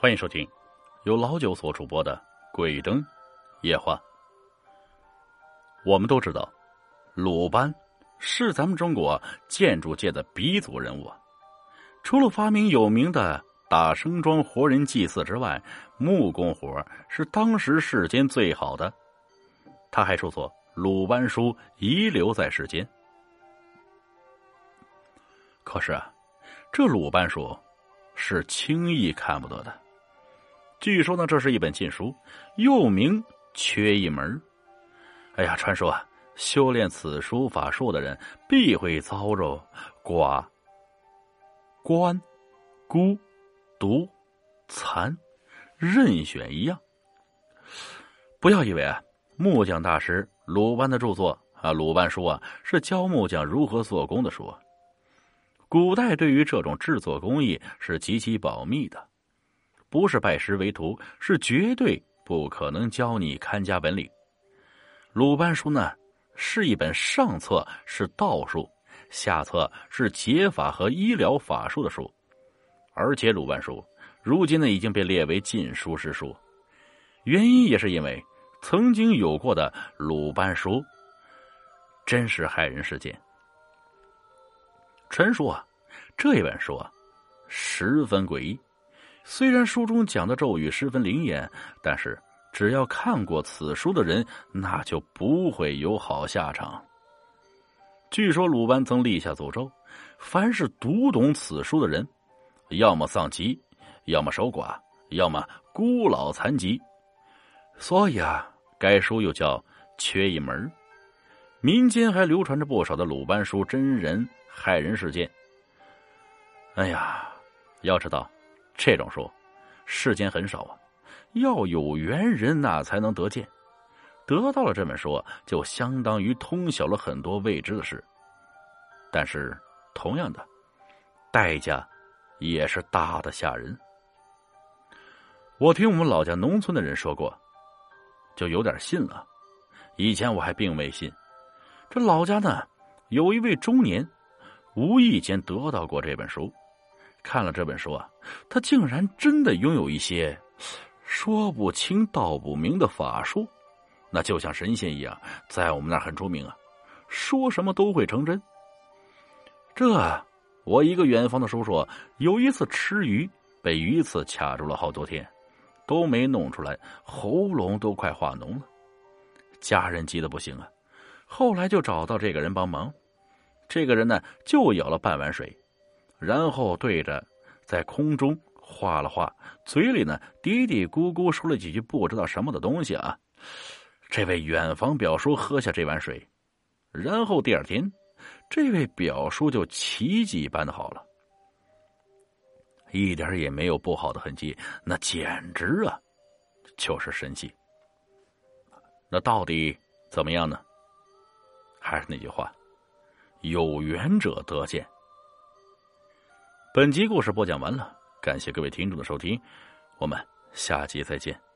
欢迎收听由老九所主播的《鬼灯夜话》。我们都知道，鲁班是咱们中国建筑界的鼻祖人物。除了发明有名的打生桩活人祭祀之外，木工活是当时世间最好的。他还著作《鲁班书》，遗留在世间。可是啊，这鲁班书是轻易看不得的。据说呢，这是一本禁书，又名缺一门。哎呀，传说啊，修炼此书法术的人必会遭受寡、官、孤、独、残，任选一样。不要以为啊，木匠大师鲁班的著作啊，鲁班书啊，是教木匠如何做工的书。古代对于这种制作工艺是极其保密的。不是拜师为徒，是绝对不可能教你看家本领。鲁班书呢，是一本上册是道术，下册是解法和医疗法术的书，而且鲁班书如今呢已经被列为禁书之书。原因也是因为曾经有过的鲁班书真实害人事件。传说啊，这一本书啊十分诡异。虽然书中讲的咒语十分灵验，但是只要看过此书的人，那就不会有好下场。据说鲁班曾立下诅咒：凡是读懂此书的人，要么丧妻，要么守寡，要么孤老残疾。所以啊，该书又叫缺一门。民间还流传着不少的鲁班书真人害人事件。哎呀，要知道。这种书，世间很少啊，要有缘人那才能得见。得到了这本书，就相当于通晓了很多未知的事。但是，同样的，代价也是大的吓人。我听我们老家农村的人说过，就有点信了。以前我还并未信。这老家呢，有一位中年，无意间得到过这本书。看了这本书啊，他竟然真的拥有一些说不清道不明的法术，那就像神仙一样，在我们那很出名啊，说什么都会成真。这我一个远方的叔叔有一次吃鱼，被鱼刺卡住了好多天，都没弄出来，喉咙都快化脓了，家人急得不行啊。后来就找到这个人帮忙，这个人呢就舀了半碗水。然后对着在空中画了画，嘴里呢嘀嘀咕咕说了几句不知道什么的东西啊。这位远房表叔喝下这碗水，然后第二天，这位表叔就奇迹般的好了，一点也没有不好的痕迹，那简直啊就是神迹。那到底怎么样呢？还是那句话，有缘者得见。本集故事播讲完了，感谢各位听众的收听，我们下集再见。